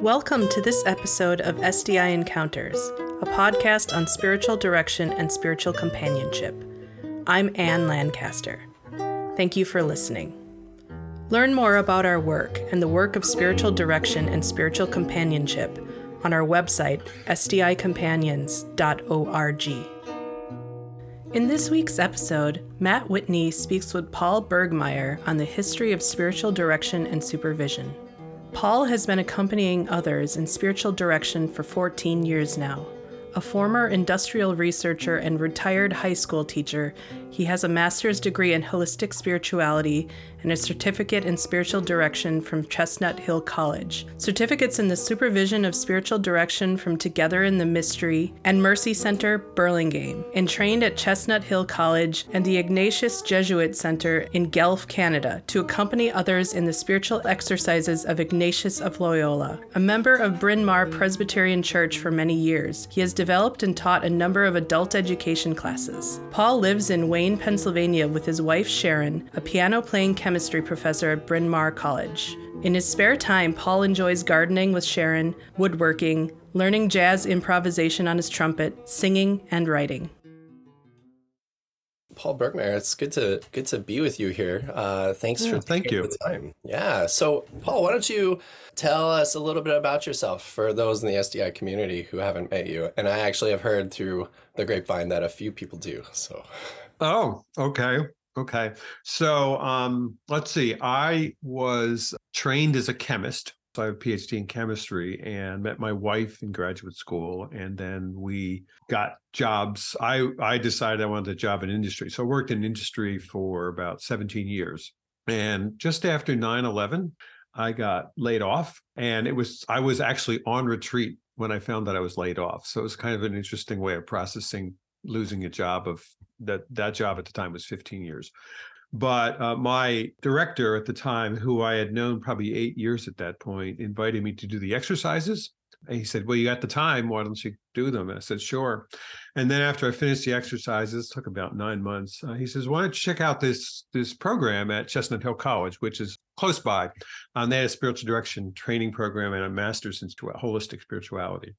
Welcome to this episode of SDI Encounters, a podcast on spiritual direction and spiritual companionship. I'm Anne Lancaster. Thank you for listening. Learn more about our work and the work of spiritual direction and spiritual companionship on our website, sdicompanions.org. In this week's episode, Matt Whitney speaks with Paul Burgmayer on the history of spiritual direction and supervision. Paul has been accompanying others in spiritual direction for 14 years now. A former industrial researcher and retired high school teacher, he has a master's degree in holistic spirituality and a certificate in spiritual direction from Chestnut Hill College, certificates in the supervision of spiritual direction from Together in the Mystery and Mercy Center, Burlingame, and trained at Chestnut Hill College and the Ignatius Jesuit Center in Guelph, Canada, to accompany others in the spiritual exercises of Ignatius of Loyola. A member of Bryn Mawr Presbyterian Church for many years, he has developed and taught a number of adult education classes. Paul lives in Wayne, Pennsylvania with his wife Sharon, a piano playing chemistry professor at Bryn Mawr College. In his spare time, Paul enjoys gardening with Sharon, woodworking, learning jazz improvisation on his trumpet, singing, and writing. Paul Burgmayer, it's good to good to be with you here. Uh, thanks yeah, for thank you. the time. Yeah. So, Paul, why don't you tell us a little bit about yourself for those in the SDI community who haven't met you? And I actually have heard through the grapevine that a few people do. So. Oh, okay. Okay. So um, let's see. I was trained as a chemist. So I have a PhD in chemistry and met my wife in graduate school. And then we got jobs. I, I decided I wanted a job in industry. So I worked in industry for about 17 years. And just after 9 11, I got laid off. And it was, I was actually on retreat when I found that I was laid off. So it was kind of an interesting way of processing losing a job of that that job at the time was 15 years. But uh, my director at the time who i had known probably eight years at that point invited me to do the exercises. And he said well you got the time. Why don't you do them? And i said sure. And then after i finished the exercises took about nine months uh, he says why don't you check out this this program at chestnut hill college which is close by. Um, they had a spiritual direction training program and a master's in holistic spirituality.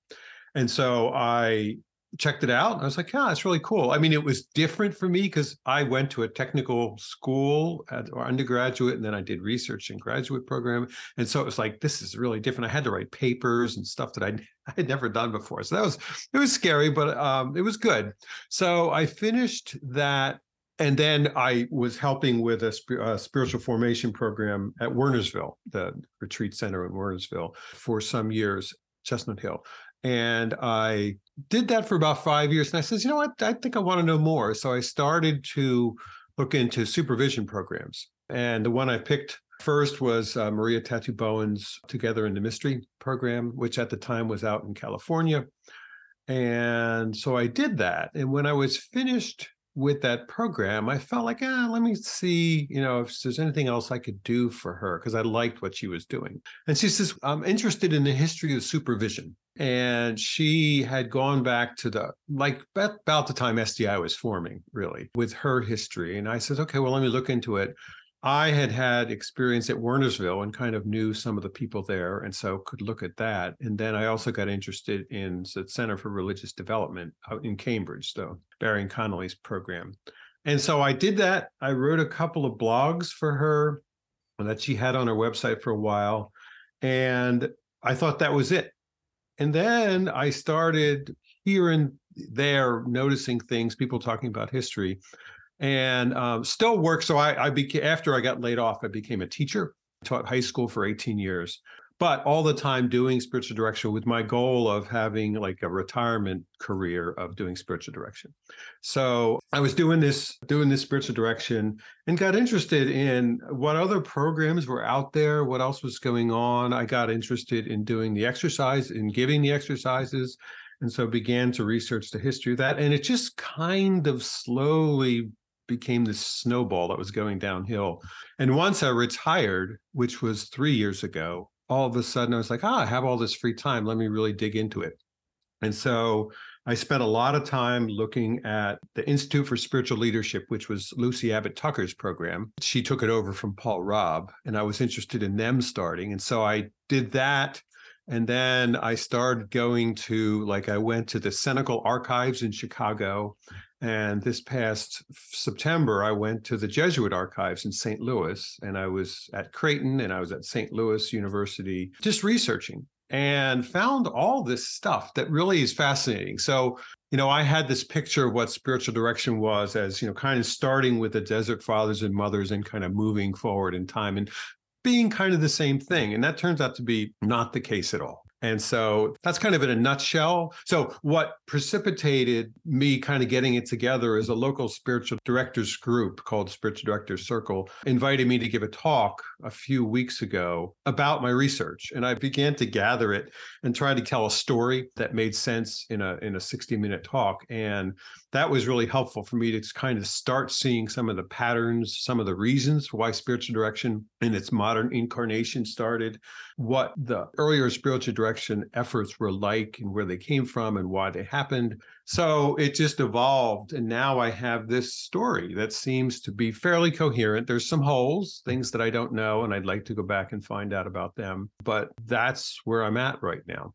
And so I checked it out. I was like, yeah, it's really cool. I mean, it was different for me because I went to a technical school at, or undergraduate, and then I did research and graduate program. And so it was like, this is really different. I had to write papers and stuff that I, I had never done before. So that was, it was scary, but um, it was good. So I finished that. And then I was helping with a, a spiritual formation program at Wernersville, the retreat center in Wernersville, for some years, Chestnut Hill and I did that for about five years. And I says, you know what? I think I want to know more. So I started to look into supervision programs. And the one I picked first was uh, Maria Tattsu-Bowen's Together in the Mystery program, which at the time was out in California. And so I did that. And when I was finished with that program, I felt like, ah, let me see, you know, if there's anything else I could do for her because I liked what she was doing. And she says, I'm interested in the history of supervision. And she had gone back to the, like about the time SDI was forming, really, with her history. And I said, okay, well, let me look into it. I had had experience at Wernersville and kind of knew some of the people there, and so could look at that. And then I also got interested in the Center for Religious Development out in Cambridge, the Barry Connolly's program. And so I did that. I wrote a couple of blogs for her that she had on her website for a while, and I thought that was it. And then I started here and there noticing things, people talking about history and um, still work. So I, I became after I got laid off, I became a teacher, taught high school for 18 years, but all the time doing spiritual direction with my goal of having like a retirement career of doing spiritual direction. So I was doing this, doing this spiritual direction and got interested in what other programs were out there, what else was going on. I got interested in doing the exercise, in giving the exercises. And so began to research the history of that. And it just kind of slowly became this snowball that was going downhill. And once I retired, which was three years ago, all of a sudden I was like, ah, I have all this free time. Let me really dig into it. And so I spent a lot of time looking at the Institute for Spiritual Leadership, which was Lucy Abbott Tucker's program. She took it over from Paul Robb, and I was interested in them starting. And so I did that And then I started going to, like, I went to the Cenacle Archives in Chicago. And this past September, I went to the Jesuit Archives in St. Louis. And I was at Creighton and I was at St. Louis University just researching and found all this stuff that really is fascinating. So, you know, I had this picture of what spiritual direction was as, you know, kind of starting with the desert fathers and mothers and kind of moving forward in time and being kind of the same thing. And that turns out to be not the case at all. And so that's kind of in a nutshell. So, what precipitated me kind of getting it together is a local spiritual directors group called Spiritual Directors Circle invited me to give a talk a few weeks ago about my research. And I began to gather it and try to tell a story that made sense in a in a 60 minute talk. And that was really helpful for me to kind of start seeing some of the patterns, some of the reasons why spiritual direction in its modern incarnation started, what the earlier spiritual direction efforts were like and where they came from and why they happened. So it just evolved. And now I have this story that seems to be fairly coherent. There's some holes, things that I don't know, and I'd like to go back and find out about them. But that's where I'm at right now.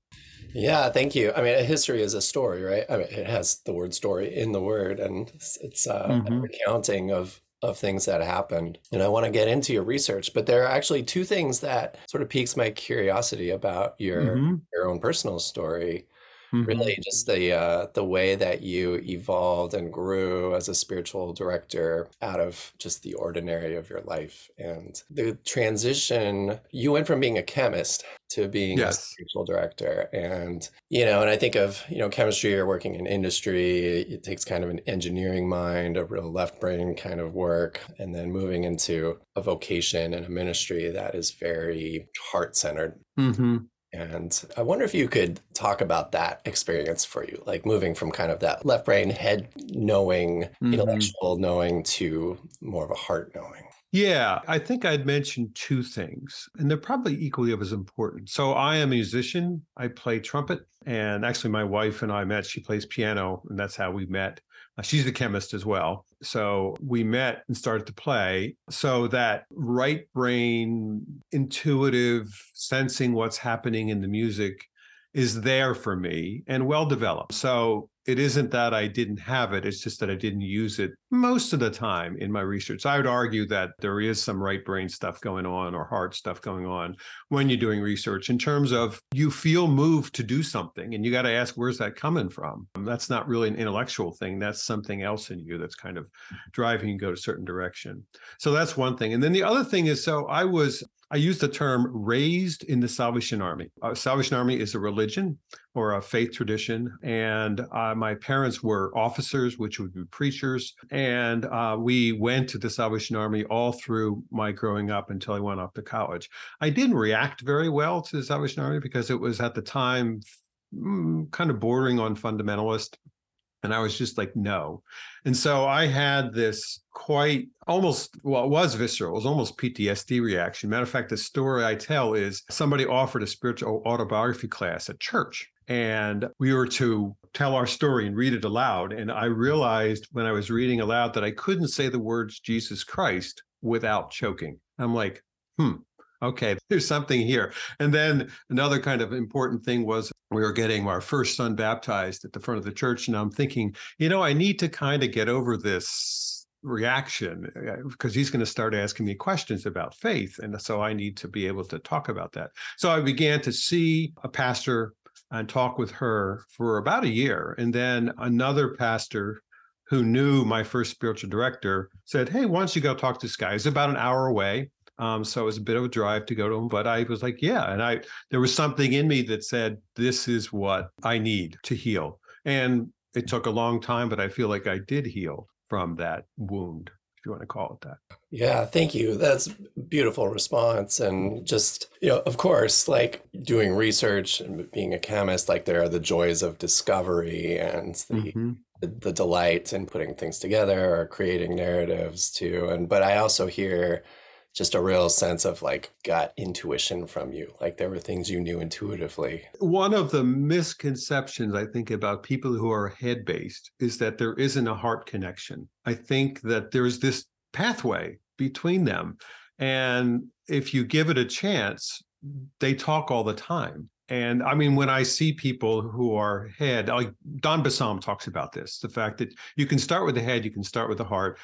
Yeah, thank you. I mean, a history is a story, right? I mean, it has the word story in the word, and it's, uh, mm-hmm. a recounting of of things that happened. And I want to get into your research, but there are actually two things that sort of piques my curiosity about your mm-hmm. your own personal story. Mm-hmm. Really, just the uh, the way that you evolved and grew as a spiritual director out of just the ordinary of your life, and the transition. You went from being a chemist to being yes. a spiritual director, and you know, and I think of you know chemistry or working in industry. It takes kind of an engineering mind, a real left brain kind of work, and then moving into a vocation and a ministry that is very heart centered. Mm-hmm. And I wonder if you could talk about that experience for you, like moving from kind of that left brain, head knowing, mm-hmm. intellectual knowing to more of a heart knowing. Yeah, I think I'd mention two things, and they're probably equally as important. So, I am a musician. I play trumpet, and actually, my wife and I met. She plays piano, and that's how we met. Uh, she's a chemist as well. So we met and started to play. So that right brain, intuitive, sensing what's happening in the music is there for me and well developed. So it isn't that I didn't have it, it's just that I didn't use it most of the time in my research. I would argue that there is some right brain stuff going on or heart stuff going on when you're doing research in terms of you feel moved to do something and you got to ask, where's that coming from? That's not really an intellectual thing. That's something else in you that's kind of driving you go a certain direction. So that's one thing. And then the other thing is so I was I use the term raised in the Salvation Army. Uh, Salvation Army is a religion or a faith tradition. And uh, my parents were officers, which would be preachers. And uh, we went to the Salvation Army all through my growing up until I went off to college. I didn't react very well to the Salvation Army because it was at the time mm, kind of bordering on fundamentalist. And I was just like, no. And so I had this quite almost, well, it was visceral. It was almost PTSD reaction. Matter of fact, the story I tell is somebody offered a spiritual autobiography class at church. And we were to tell our story and read it aloud. And I realized when I was reading aloud that I couldn't say the words Jesus Christ without choking. I'm like, hmm, okay, there's something here. And then another kind of important thing was we were getting our first son baptized at the front of the church. And I'm thinking, you know, I need to kind of get over this reaction because uh, he's going to start asking me questions about faith. And so I need to be able to talk about that. So I began to see a pastor and talk with her for about a year. And then another pastor who knew my first spiritual director said, Hey, why don't you go talk to this guy? It's about an hour away. Um, so it was a bit of a drive to go to him, but I was like, yeah. And I, there was something in me that said, this is what I need to heal. And it took a long time, but I feel like I did heal from that wound, if you want to call it that. Yeah, thank you. That's beautiful response. And just, you know, of course, like doing research and being a chemist, like there are the joys of discovery and the mm-hmm the, the delight in putting things together or creating narratives too and but i also hear just a real sense of like gut intuition from you. Like there were things you knew intuitively. One of the misconceptions I think about people who are head based is that there isn't a heart connection. I think that there's this pathway between them. And if you give it a chance, they talk all the time. And I mean, when I see people who are head, like Don Bisson talks about this, the fact that you can start with the head, you can start with the heart,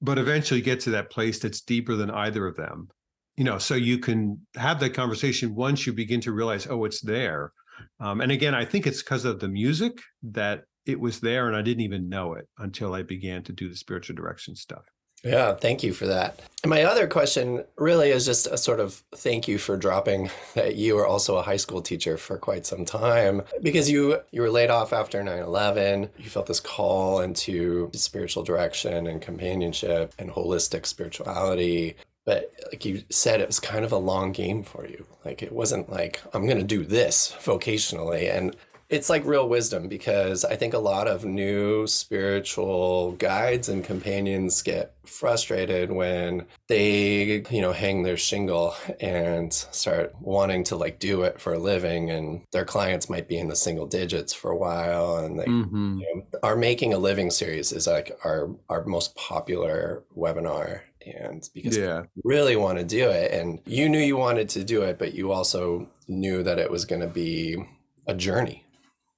but eventually get to that place that's deeper than either of them. You know, so you can have that conversation once you begin to realize, oh, it's there. Um, and again, I think it's because of the music that it was there, and I didn't even know it until I began to do the spiritual direction stuff. Yeah, thank you for that. And my other question really is just a sort of thank you for dropping that you were also a high school teacher for quite some time because you you were laid off after 9/11. You felt this call into spiritual direction and companionship and holistic spirituality. But like you said, it was kind of a long game for you. Like it wasn't like I'm going to do this vocationally. And it's like real wisdom because I think a lot of new spiritual guides and companions get frustrated when they, you know, hang their shingle and start wanting to like do it for a living and their clients might be in the single digits for a while and they mm-hmm. you know, our making a living series is like our our most popular webinar and because yeah. really want to do it and you knew you wanted to do it but you also knew that it was going to be a journey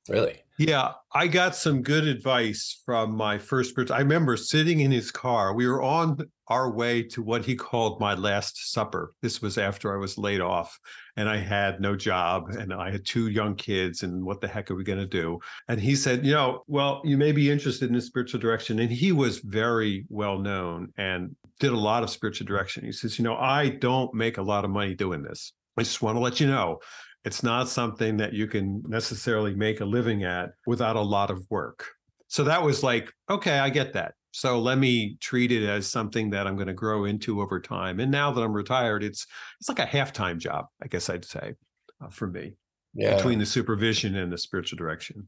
Really? Yeah, I got some good advice from my first person. I remember sitting in his car. We were on our way to what he called my last supper. This was after I was laid off and I had no job and I had two young kids. And what the heck are we going to do? And he said, You know, well, you may be interested in spiritual direction. And he was very well known and did a lot of spiritual direction. He says, You know, I don't make a lot of money doing this. I just want to let you know it's not something that you can necessarily make a living at without a lot of work. So that was like, okay, I get that. So let me treat it as something that I'm going to grow into over time. And now that I'm retired, it's it's like a half-time job, I guess I'd say, uh, for me, yeah. between the supervision and the spiritual direction.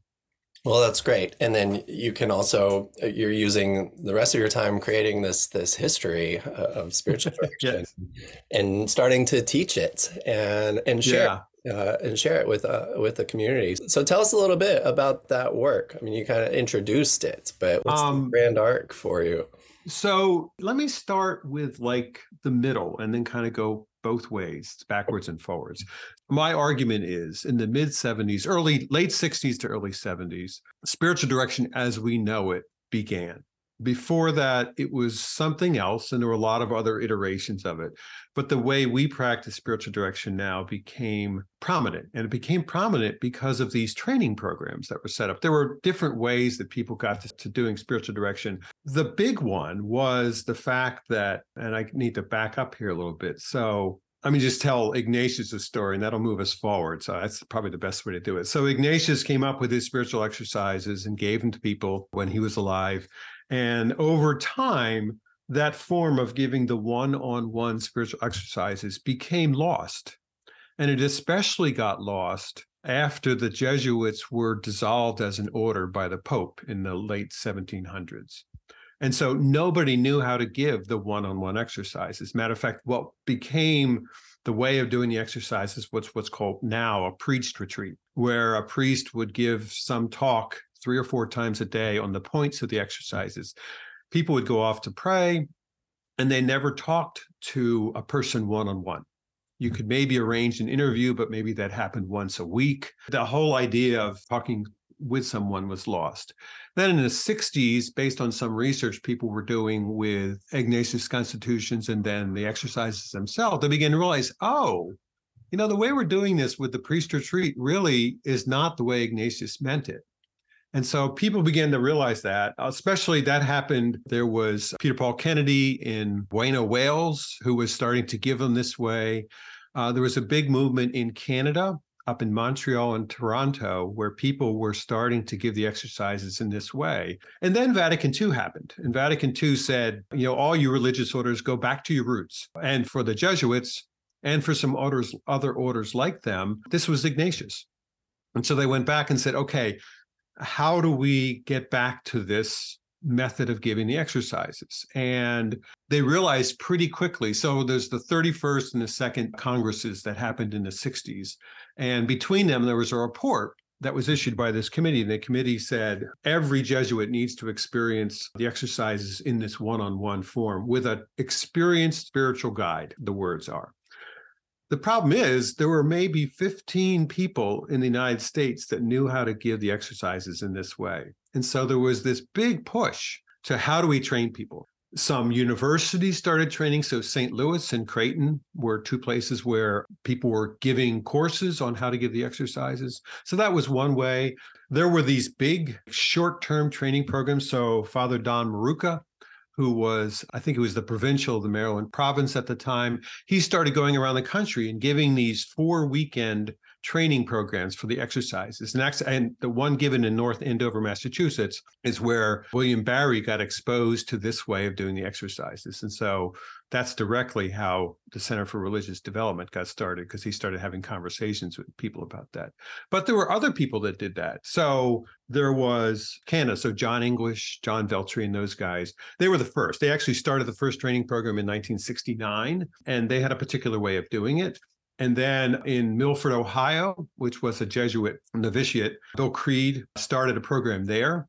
Well, that's great. And then you can also uh, you're using the rest of your time creating this this history uh, of spiritual direction yes. and starting to teach it and and share yeah uh, and share it with uh, with the community. So tell us a little bit about that work. I mean, you kind of introduced it, but what's um, the grand arc for you? So let me start with like the middle, and then kind of go both ways, backwards and forwards. My argument is in the mid 70s, early late 60s to early 70s, spiritual direction as we know it began. Before that, it was something else, and there were a lot of other iterations of it. But the way we practice spiritual direction now became prominent, and it became prominent because of these training programs that were set up. There were different ways that people got to, to doing spiritual direction. The big one was the fact that, and I need to back up here a little bit. So, let me just tell Ignatius' story, and that'll move us forward. So that's probably the best way to do it. So Ignatius came up with his spiritual exercises and gave them to people when he was alive. And over time, that form of giving the one on one spiritual exercises became lost. And it especially got lost after the Jesuits were dissolved as an order by the Pope in the late 1700s. And so nobody knew how to give the one on one exercises. Matter of fact, what became the way of doing the exercises what's what's called now a preached retreat, where a priest would give some talk three or four times a day on the points of the exercises. People would go off to pray, and they never talked to a person one on one. You could maybe arrange an interview, but maybe that happened once a week. The whole idea of talking with someone was lost. Then in the 60s, based on some research people were doing with Ignatius constitutions and then the exercises themselves, they began to realize, oh, you know, the way we're doing this with the preached retreat really is not the way Ignatius meant it. And so people began to realize that, especially that happened. There was Peter Paul Kennedy in Beuno, Wales, who was starting to give them this way. Uh, there was a big movement in Canada, up in Montreal and Toronto, where people were starting to give the exercises in this way. And then Vatican II happened. And Vatican II said, you know, all you religious orders go back to your roots. And for the Jesuits, and for some orders, other orders like them, this was Ignatius. And so they went back and said, okay, how do we get back to this method of giving the exercises. And they realized pretty quickly. So there's the 31st and the second congresses that happened in the 60s. And between them, there was a report that was issued by this committee. And the committee said every Jesuit needs to experience the exercises in this one on one form with an experienced spiritual guide, the words are. The problem is there were maybe 15 people in the United States that knew how to give the exercises in this way. And so there was this big push to how do we train people? Some universities started training. So St. Louis and Creighton were two places where people were giving courses on how to give the exercises. So that was one way. There were these big short term training programs. So Father Don Maruca who was, I think it was the provincial of the Maryland province at the time, he started going around the country and giving these four weekend training programs for the exercises. And, and the one given in North Andover, Massachusetts, is where William Barry got exposed to this way of doing the exercises. And so that's directly how the Center for Religious Development got started because he started having conversations with people about that. But there were other people that did that. So there was Canada, so John English, John Veltri, and those guys. They were the first. They actually started the first training program in 1969, and they had a particular way of doing it. And then in Milford, Ohio, which was a Jesuit novitiate, Bill Creed started a program there.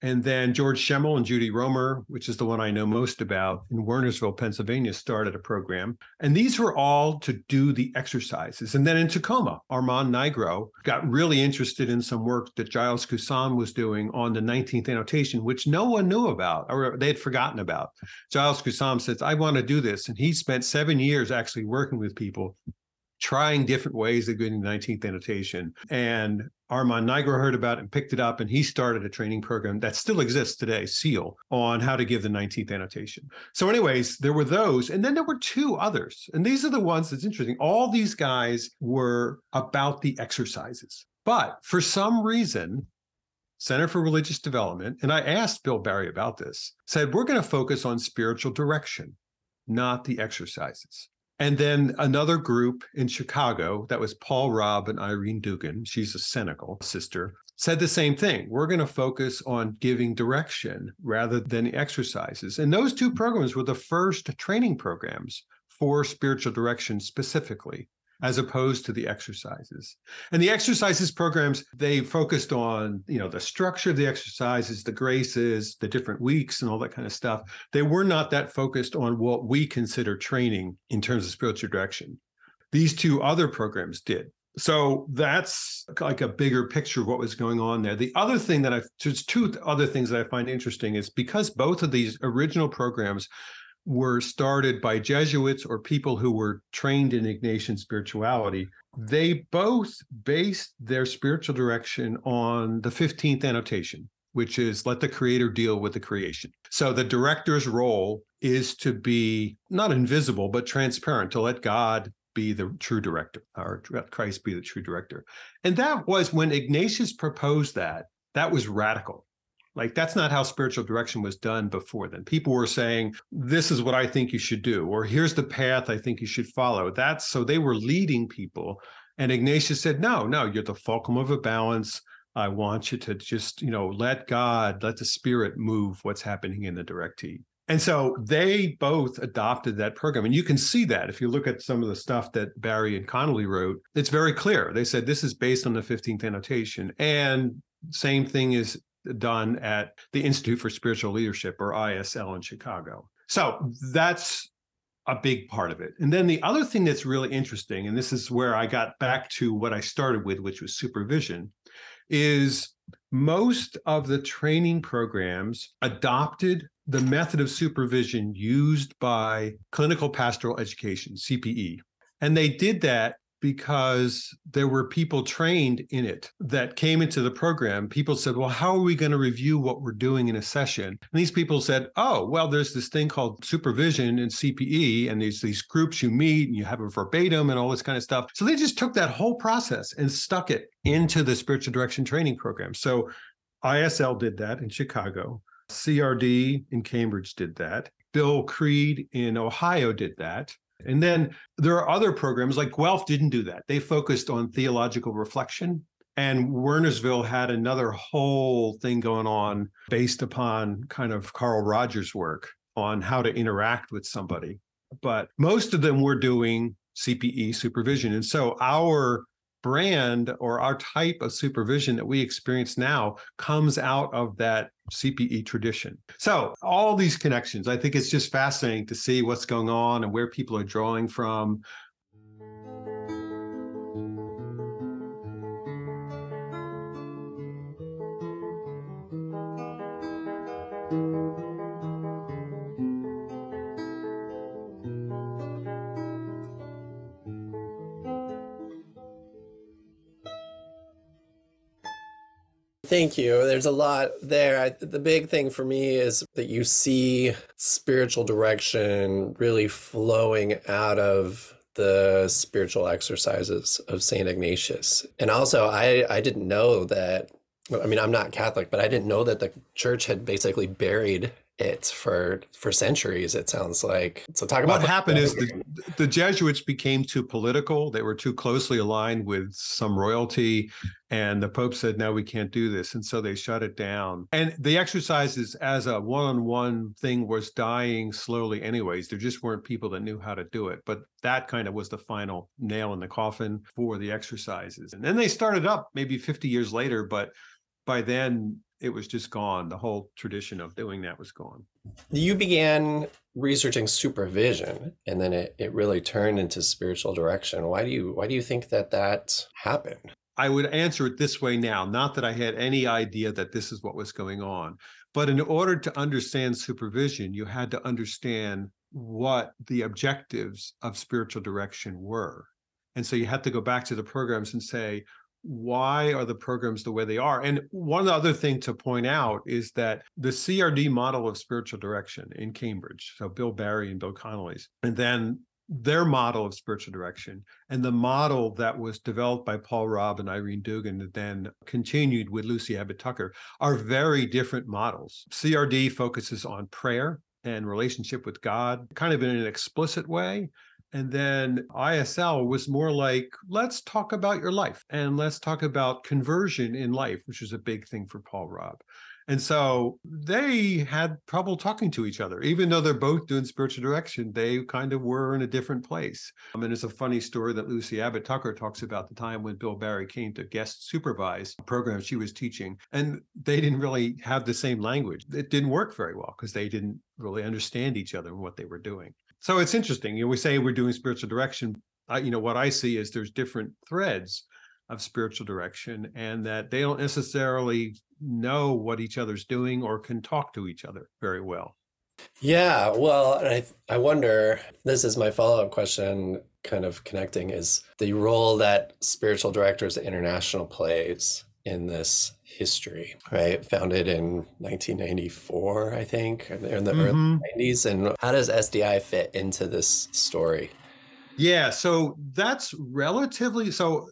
And then George Schemel and Judy Roemer, which is the one I know most about in Wernersville, Pennsylvania, started a program. And these were all to do the exercises. And then in Tacoma, Armand Nigro got really interested in some work that Gilles Cusson was doing on the 19th annotation, which no one knew about or they had forgotten about. Gilles Cusson says, I want to do this. And he spent seven years actually working with people trying different ways of getting the 19th annotation. And Armand Nigro heard about it and picked it up, and he started a training program that still exists today, SEEL, on how to give the 19th annotation. So, anyways, there were those. And then there were two others. And these are the ones that's interesting. All these guys were about the exercises. But for some reason, Center for Religious Development, and I asked Bill Barry about this, said, we're going to focus on spiritual direction, not the exercises. And then another group in Chicago, that was Paul Robb and Irene Dugan, she's a Cenacle sister, said the same thing. We're going to focus on giving direction rather than exercises. And those two programs were the first training programs for spiritual direction specifically as opposed to the exercises. And the exercises programs, they focused on, you know, the structure of the exercises, the graces, the different weeks and all that kind of stuff. They were not that focused on what we consider training in terms of spiritual direction. These two other programs did. So that's like a bigger picture of what was going on there. The other thing that I, there's two other things that I find interesting is because both of these original programs were started by Jesuits or people who were trained in Ignatian spirituality, they both based their spiritual direction on the 15th annotation, which is let the creator deal with the creation. So the director's role is to be not invisible, but transparent, to let God be the true director, or Christ be the true director. And that was when Ignatius proposed that, that was radical like that's not how spiritual direction was done before then. People were saying, this is what I think you should do, or here's the path I think you should follow. That's so they were leading people. And Ignatius said, no, no, you're the fulcrum of a balance. I want you to just, you know, let God, let the spirit move what's happening in the directee. And so they both adopted that program. And you can see that if you look at some of the stuff that Barry and Connolly wrote, it's very clear. They said this is based on the 15th annotation. And same thing is done at the Institute for Spiritual Leadership or ISL in Chicago. So that's a big part of it. And then the other thing that's really interesting, and this is where I got back to what I started with, which was supervision, is most of the training programs adopted the method of supervision used by clinical pastoral education, CPE. And they did that because there were people trained in it that came into the program. People said, Well, how are we going to review what we're doing in a session? And these people said, Oh, well, there's this thing called supervision in CPE, and there's these groups you meet and you have a verbatim and all this kind of stuff. So they just took that whole process and stuck it into the spiritual direction training program. So ISL did that in Chicago, CRD in Cambridge did that. Bill Creed in Ohio did that. And then there are other programs like Guelph didn't do that. They focused on theological reflection. And Wernersville had another whole thing going on based upon kind of Carl Rogers' work on how to interact with somebody. But most of them were doing CPE supervision. And so our brand or our type of supervision that we experience now comes out of that CPE tradition. So, all these connections, I think it's just fascinating to see what's going on and where people are drawing from. Thank you. There's a lot there. I, the big thing for me is that you see spiritual direction really flowing out of the spiritual exercises of St. Ignatius. And also, I, I didn't know that, I mean, I'm not Catholic, but I didn't know that the church had basically buried it for for centuries it sounds like. So talk about what happened is the, the jesuits became too political. They were too closely aligned with some royalty and the pope said no we can't do this and so they shut it down. And the exercises as a one-on-one thing was dying slowly anyways. There just weren't people that knew how to do it but that kind of was the final nail in the coffin for the exercises. And then they started up maybe 50 years later but by then it was just gone. The whole tradition of doing that was gone. You began researching supervision and then it, it really turned into spiritual direction. Why do you why do you think that that happened? I would answer it this way now, not that I had any idea that this is what was going on, but in order to understand supervision, you had to understand what the objectives of spiritual direction were. And so you had to go back to the programs and say, why are the programs the way they are? And one other thing to point out is that the CRD model of spiritual direction in Cambridge, so Bill Barry and Bill Connolly's, and then their model of spiritual direction and the model that was developed by Paul Robb and Irene Dugan and then continued with Lucy Abbott Tucker are very different models. CRD focuses on prayer and relationship with God, kind of in an explicit way. And then ISL was more like, let's talk about your life and let's talk about conversion in life, which is a big thing for Paul Robb. And so they had trouble talking to each other, even though they're both doing spiritual direction. They kind of were in a different place. Um, I mean, it's a funny story that Lucy Abbott Tucker talks about the time when Bill Barry came to guest supervise a program she was teaching, and they didn't really have the same language. It didn't work very well because they didn't really understand each other and what they were doing so it's interesting. You know, we say we're doing spiritual direction. You know, what I see is there's different threads of spiritual direction, and that they don't necessarily know what each other's doing or can talk to each other very well. Yeah, well, I I wonder. This is my follow up question, kind of connecting, is the role that spiritual directors international plays in this history, right? Founded in 1994, I think, in the mm-hmm. early 90s. And how does SDI fit into this story? Yeah, so that's relatively so.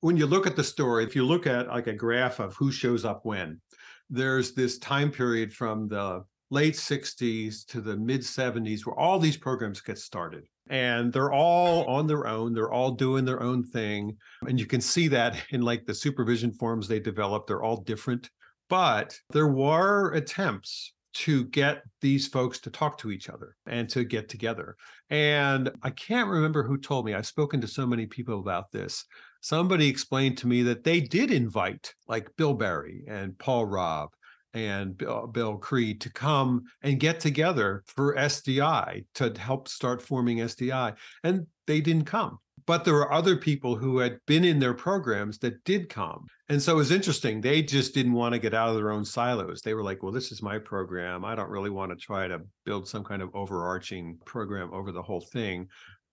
When you look at the story, if you look at like a graph of who shows up when, there's this time period from the late 60s to the mid 70s where all these programs get started and they're all on their own they're all doing their own thing and you can see that in like the supervision forms they developed they're all different but there were attempts to get these folks to talk to each other and to get together and i can't remember who told me i've spoken to so many people about this somebody explained to me that they did invite like bill barry and paul robb and Bill, uh, Bill Creed to come and get together for SDI to help start forming SDI. And they didn't come. But there were other people who had been in their programs that did come. And so it was interesting. They just didn't want to get out of their own silos. They were like, well, this is my program. I don't really want to try to build some kind of overarching program over the whole thing.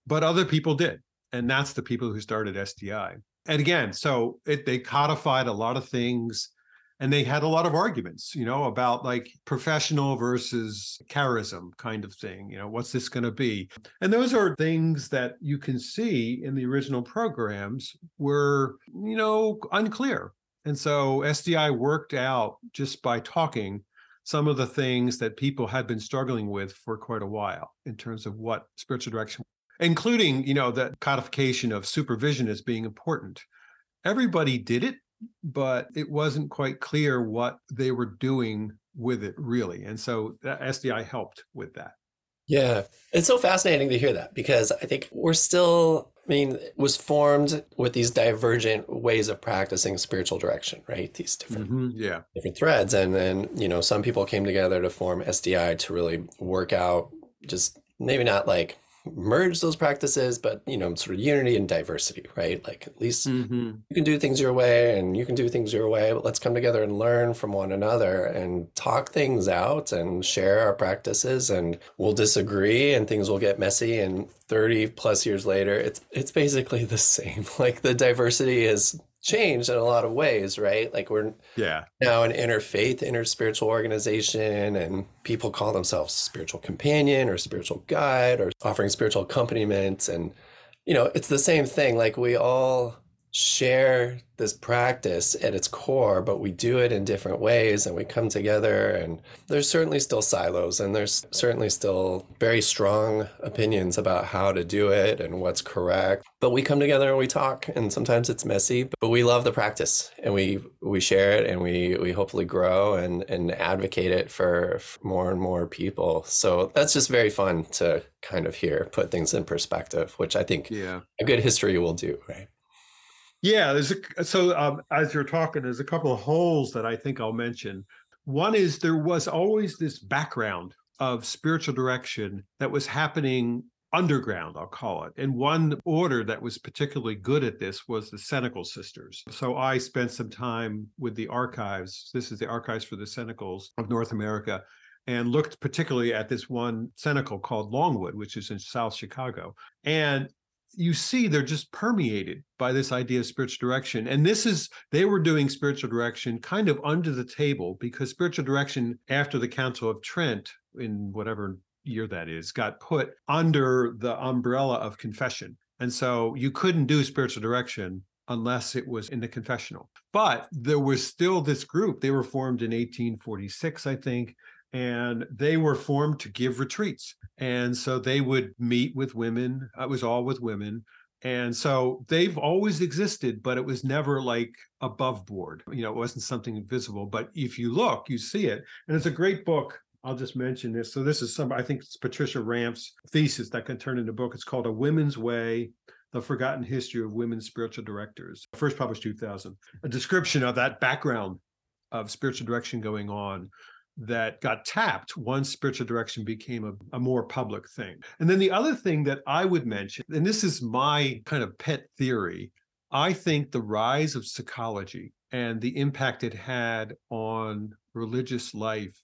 But other people did. And that's the people who started SDI. And again, so it, they codified a lot of things and they had a lot of arguments you know about like professional versus charism kind of thing you know what's this going to be? And those are things that you can see in the original programs were you know unclear. And so sdi worked out just by talking some of the things that people had been struggling with for quite a while in terms of what spiritual direction including you know the codification of supervision as being important. Everybody did it but it wasn't quite clear what they were doing with it really. And so SDI helped with that. Yeah, it's so fascinating to hear that because I think we're still, I mean, it was formed with these divergent ways of practicing spiritual direction, right? These different, mm-hmm, yeah, different threads, and then you know, some people came together to form SDI to really work out just maybe not like merge those practices, but you know, sort of unity and diversity, right? Like at least mm-hmm. you can do things your way and you can do things your way, but let's come together and learn from one another and talk things out and share our practices and we'll disagree and things will get messy and 30 plus years later it's it's basically the same. Like the diversity is changed in a lot of ways, right? Like we're yeah now an interfaith, interspiritual organization, and people call themselves spiritual companion or spiritual guide or offering spiritual accompaniment. And, you know, it's the same thing. Like we all share this practice at its core, but we do it in different ways and we come together. And there's certainly still silos and there's certainly still very strong opinions about how to do it and what's correct. But we come together and we talk, and sometimes it's messy, but we love the practice and we we share it and we we hopefully grow and and advocate it for, for more and more people. So that's just very fun to kind of hear, put things in perspective, which I think yeah. a good history will do, right? Yeah, there's a so um, as you're talking, there's a couple of holes that I think I'll mention. One is there was always this background of spiritual direction that was happening underground, I'll call it. And one order that was particularly good at this was the Cenacle sisters. So I spent some time with the archives. This is the archives for the Cenacles of North America and looked particularly at this one cenacle called Longwood, which is in South Chicago. And you see they're just permeated by this idea of spiritual direction. And this is they were doing spiritual direction kind of under the table because spiritual direction after the council of trent in whatever year that is got put under the umbrella of confession. And so you couldn't do spiritual direction unless it was in the confessional. But there was still this group. They were formed in 1846 i think and they were formed to give retreats. And so they would meet with women. It was all with women. And so they've always existed, but it was never like above board. You know, it wasn't something invisible. But if you look, you see it. And it's a great book. I'll just mention this. So this is some, I think it's Patricia Ranft's thesis that can turn into a book. It's called A Women's Way the Forgotten History of Women Spiritual Directors, first published 2000. A description of that background of spiritual direction going on that got tapped once spiritual direction became a, a, more public thing. And then the other thing that I would mention, and this is my kind of pet theory, I think the rise of psychology and the impact it had on religious life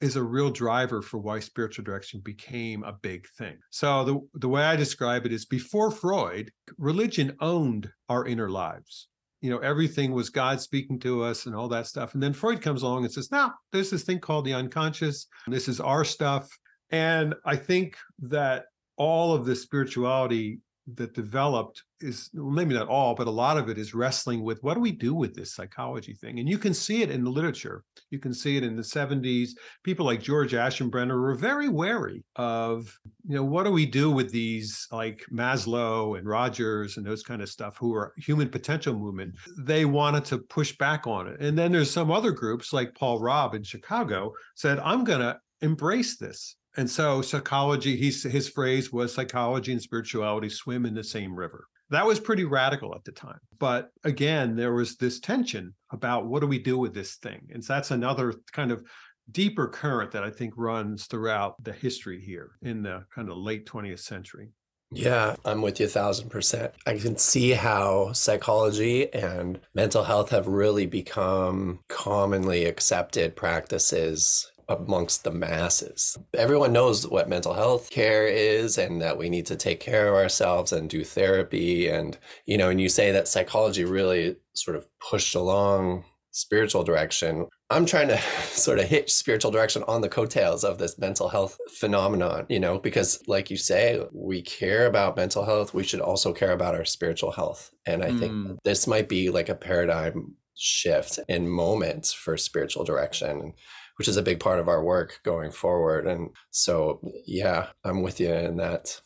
is a real driver for why spiritual direction became a big thing. So the the way I describe it is before Freud, religion owned our inner lives you know everything was god speaking to us and all that stuff. And then freud comes along and says now there's this thing called the unconscious. This is our stuff. And i think that all of the spirituality that developed is maybe not all, but a lot of it is wrestling with what do we do with this psychology thing? And you can see it in the literature. You can see it in the 70s. People like George Aschenbrenner were very wary of, you know, what do we do with these like Maslow and Rogers and those kind of stuff who are human potential movement? They wanted to push back on it. And then there's some other groups like Paul Robb in Chicago said, I'm going to embrace this and so psychology, he's, his phrase was psychology and spirituality swim in the same river. That was pretty radical at the time. But again, there was this tension about what do we do with this thing? And so that's another kind of deeper current that I think runs throughout the history here in the kind of late 20th century. Yeah, I'm with you a thousand percent. I can see how psychology and mental health have really become commonly accepted practices amongst the masses. Everyone knows what mental health care is and that we need to take care of ourselves and do therapy. And, you know, and you say that psychology really sort of pushed along spiritual direction. I'm trying to sort of hitch spiritual direction on the coattails of this mental health phenomenon, you know, because like you say, we care about mental health. We should also care about our spiritual health. And I mm. think this might be like a paradigm shift in moments for spiritual direction which is a big part of our work going forward. And so, yeah, I'm with you in that.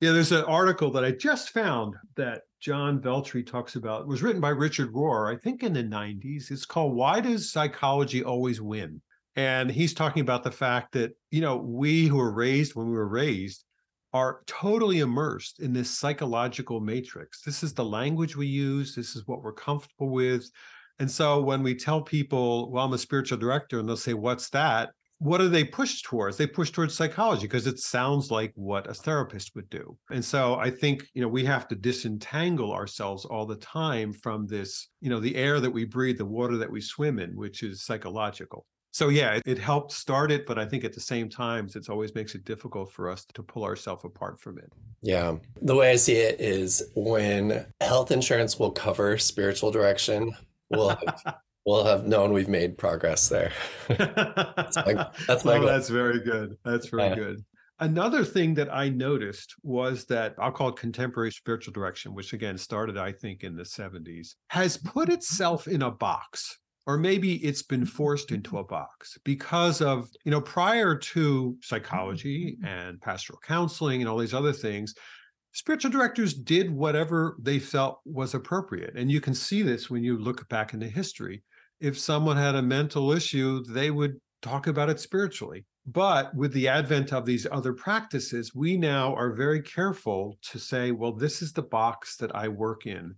Yeah, there's an article that I just found that John Veltri talks about. It was written by Richard Rohr, I think in the 90s. It's called Why Does Psychology Always Win? And he's talking about the fact that, you know, we who were raised when we were raised are totally immersed in this psychological matrix. This is the language we use, this is what we're comfortable with. And so when we tell people, well, I'm a spiritual director, and they'll say, what's that? What do they push towards? They push towards psychology because it sounds like what a therapist would do. And so I think, you know, we have to disentangle ourselves all the time from this, you know, the air that we breathe, the water that we swim in, which is psychological. So yeah, it, it helped start it, but I think at the same time, it always makes it difficult for us to pull ourselves apart from it. Yeah. The way I see it is when health insurance will cover spiritual direction, we'll have, we'll have known we've made progress there. that's my, that's my oh, That's very good. That's very yeah. good. Another thing that I noticed was that I'll call it contemporary spiritual direction, which again started, I think, in the 70s, has put itself in a box or maybe it's been forced into a box because of you know prior to psychology and pastoral counseling and all these other things spiritual directors did whatever they felt was appropriate. And you can see this when you look back into history. If someone had a mental issue they would talk about it spiritually. But with the advent of these other practices we now are very careful to say well this is the box that i work in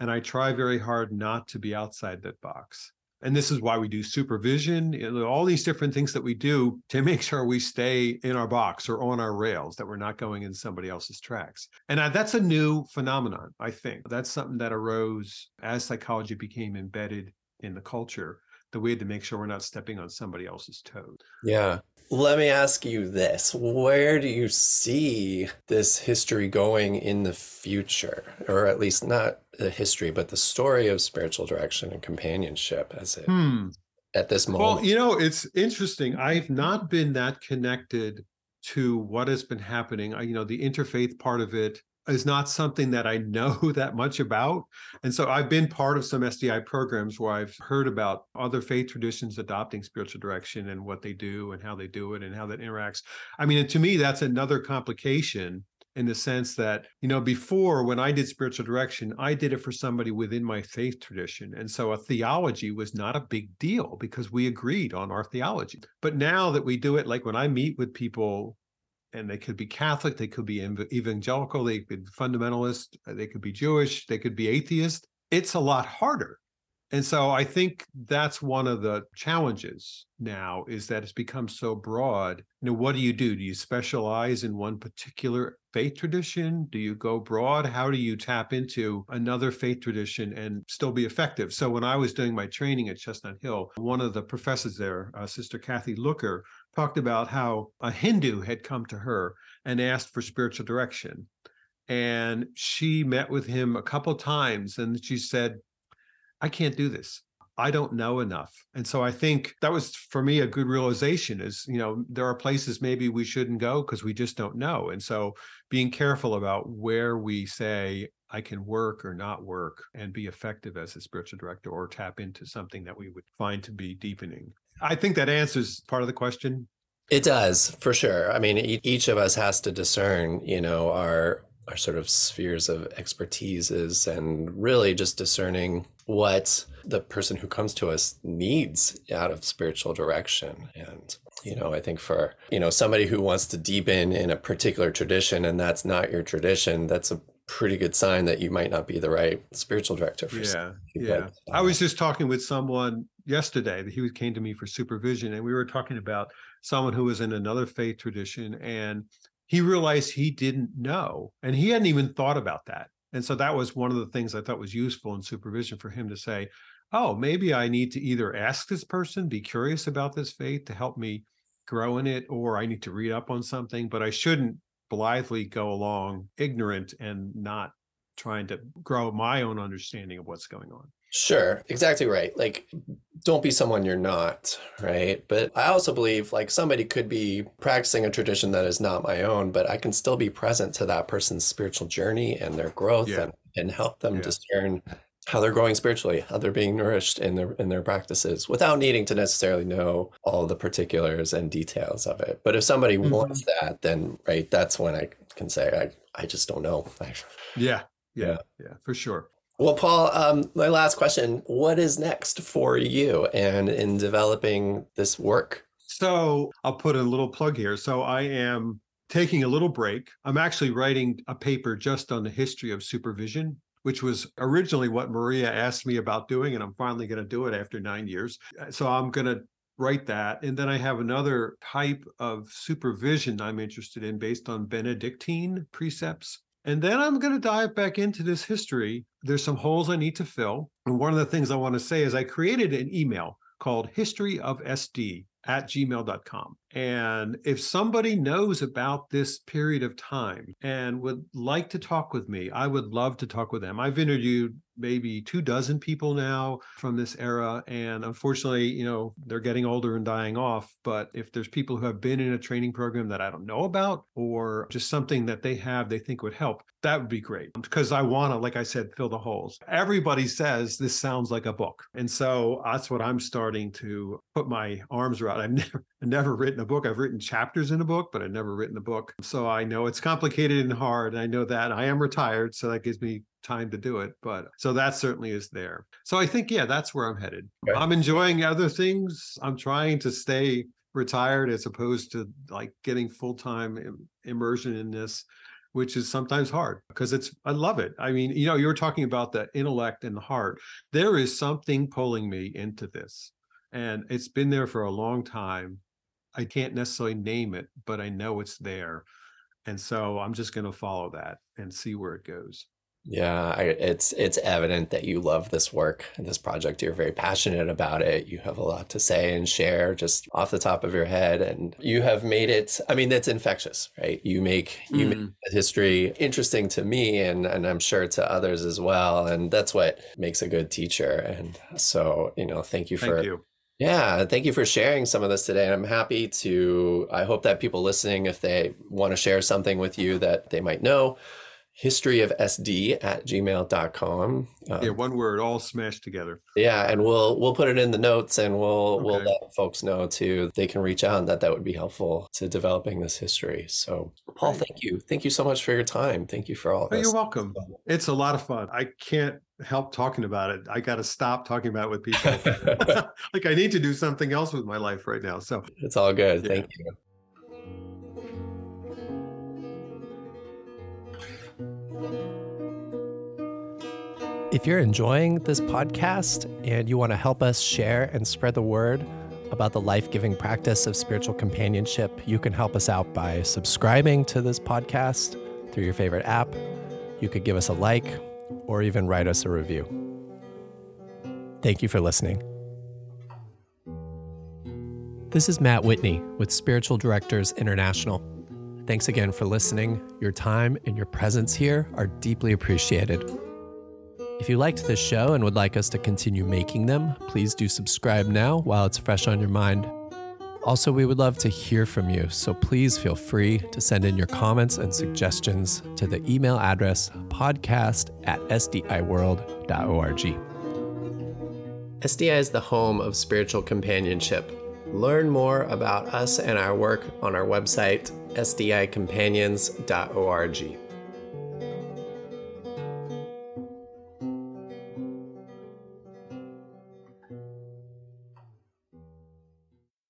and I try very hard not to be outside that box and this is why we do supervision all these different things that we do to make sure we stay in our box or on our rails that we're not going in somebody else's tracks. And that's a new phenomenon i think. That's something that arose as psychology became embedded in the culture that we had to make sure we're not stepping on somebody else's toes. Yeah let me ask you this. Where do you see this history going in the future? Or at least not the history, but the story of spiritual direction and companionship as it hmm. at this moment? Well, you know, it's interesting. I've not been that connected to what has been happening. I, you know, the interfaith part of it is not something that I know that much about. And so I've been part of some SDI programs where I've heard about other faith traditions adopting spiritual direction and what they do and how they do it and how that interacts. I mean, to me, that's another complication in the sense that, you know, before when I did spiritual direction, I did it for somebody within my faith tradition. And so a theology was not a big deal because we agreed on our theology. But now that we do it, like when I meet with people and they could be Catholic, they could be evangelical, they could be fundamentalist, uh, they could be Jewish, they could be atheist. It's a lot harder. And so I think that's one of the challenges now is that it's become so broad. You know, what do you do? Do you specialize in one particular faith tradition? Do you go broad? How do you tap into another faith tradition and still be effective? So when I was doing my training at Chestnut Hill, one of the professors there, uh, Sister Kathy Looker, talked about how a Hindu had come to her and asked for spiritual direction. And she met with him a couple times and she said, I can't do this. I don't know enough. And so I think that was for me a good realization is, you know, there are places maybe we shouldn't go because we just don't know. And so being careful about where we say I can work or not work and be effective as a spiritual director or tap into something that we would find to be deepening. I think that answers part of the question. It does, for sure. I mean, each of us has to discern, you know, our our sort of spheres of expertises and really just discerning what the person who comes to us needs out of spiritual direction and you know i think for you know somebody who wants to deepen in a particular tradition and that's not your tradition that's a pretty good sign that you might not be the right spiritual director for yeah yeah i was just talking with someone yesterday that he came to me for supervision and we were talking about someone who was in another faith tradition and he realized he didn't know and he hadn't even thought about that and so that was one of the things i thought was useful in supervision for him to say oh maybe i need to either ask this person be curious about this faith to help me grow in it or i need to read up on something but i shouldn't blithely go along ignorant and not trying to grow my own understanding of what's going on. Sure, exactly right. Like, don't be someone you're not, right? But I also believe like somebody could be practicing a tradition that is not my own, but I can still be present to that person's spiritual journey and their growth yeah. and, and help them yeah. discern how they're growing spiritually, how they're being nourished in their in their practices without needing to necessarily know all the particulars and details of it. But if somebody mm-hmm. wants that, then right, that's when I can say I I just don't know. yeah, yeah, yeah, for sure. Well, Paul, um, my last question: What is next for you and in developing this work? So I'll put a little plug here. So I am taking a little break. I'm actually writing a paper just on the history of supervision which was originally what Maria asked me about doing, and I'm finally going to do it after nine years. So I'm going to write that. And then I have another type of supervision I'm interested in based on Benedictine precepts. And then I'm going to dive back into this history. There's some holes I need to fill. And one of the things I want to say is I created an email called History of SD at gmail.com. And if somebody knows about this period of time and would like to talk with me, I would love to talk with them. I've interviewed maybe two dozen people now from this era. And unfortunately, you know, they're getting older and dying off. But if there's people who have been in a training program that I don't know about or just something that they have they think would help, that would be great. Because I want to, like I said, fill the holes. Everybody says this sounds like a book. And so that's what I'm starting to put my arms around. I've never, never written a book. I've written chapters in a book, but I've never written a book. So I know it's complicated and hard. And I know that I am retired. So that gives me time to do it. But so that certainly is there. So I think, yeah, that's where I'm headed. Okay. I'm enjoying other things. I'm trying to stay retired as opposed to like getting full time immersion in this which is sometimes hard because it's I love it. I mean, you know, you were talking about the intellect and the heart. There is something pulling me into this. And it's been there for a long time. I can't necessarily name it, but I know it's there. And so I'm just going to follow that and see where it goes. Yeah, I, it's it's evident that you love this work and this project. You're very passionate about it. You have a lot to say and share just off the top of your head, and you have made it. I mean, it's infectious, right? You make you mm. make history interesting to me, and and I'm sure to others as well. And that's what makes a good teacher. And so, you know, thank you thank for you. Yeah, thank you for sharing some of this today. And I'm happy to, I hope that people listening, if they want to share something with you that they might know, history of sd at gmail.com um, yeah one word all smashed together. Yeah and we'll we'll put it in the notes and we'll okay. we'll let folks know too they can reach out and that that would be helpful to developing this history so. Paul thank you. Thank you so much for your time. Thank you for all oh, you're welcome. It's a lot of fun. I can't help talking about it i got to stop talking about it with people like i need to do something else with my life right now so it's all good yeah. thank you If you're enjoying this podcast and you want to help us share and spread the word about the life giving practice of spiritual companionship, you can help us out by subscribing to this podcast through your favorite app. You could give us a like or even write us a review. Thank you for listening. This is Matt Whitney with Spiritual Directors International. Thanks again for listening. Your time and your presence here are deeply appreciated. If you liked this show and would like us to continue making them, please do subscribe now while it's fresh on your mind. Also, we would love to hear from you, so please feel free to send in your comments and suggestions to the email address podcast at sdiworld.org. SDI is the home of spiritual companionship. Learn more about us and our work on our website, sdicompanions.org.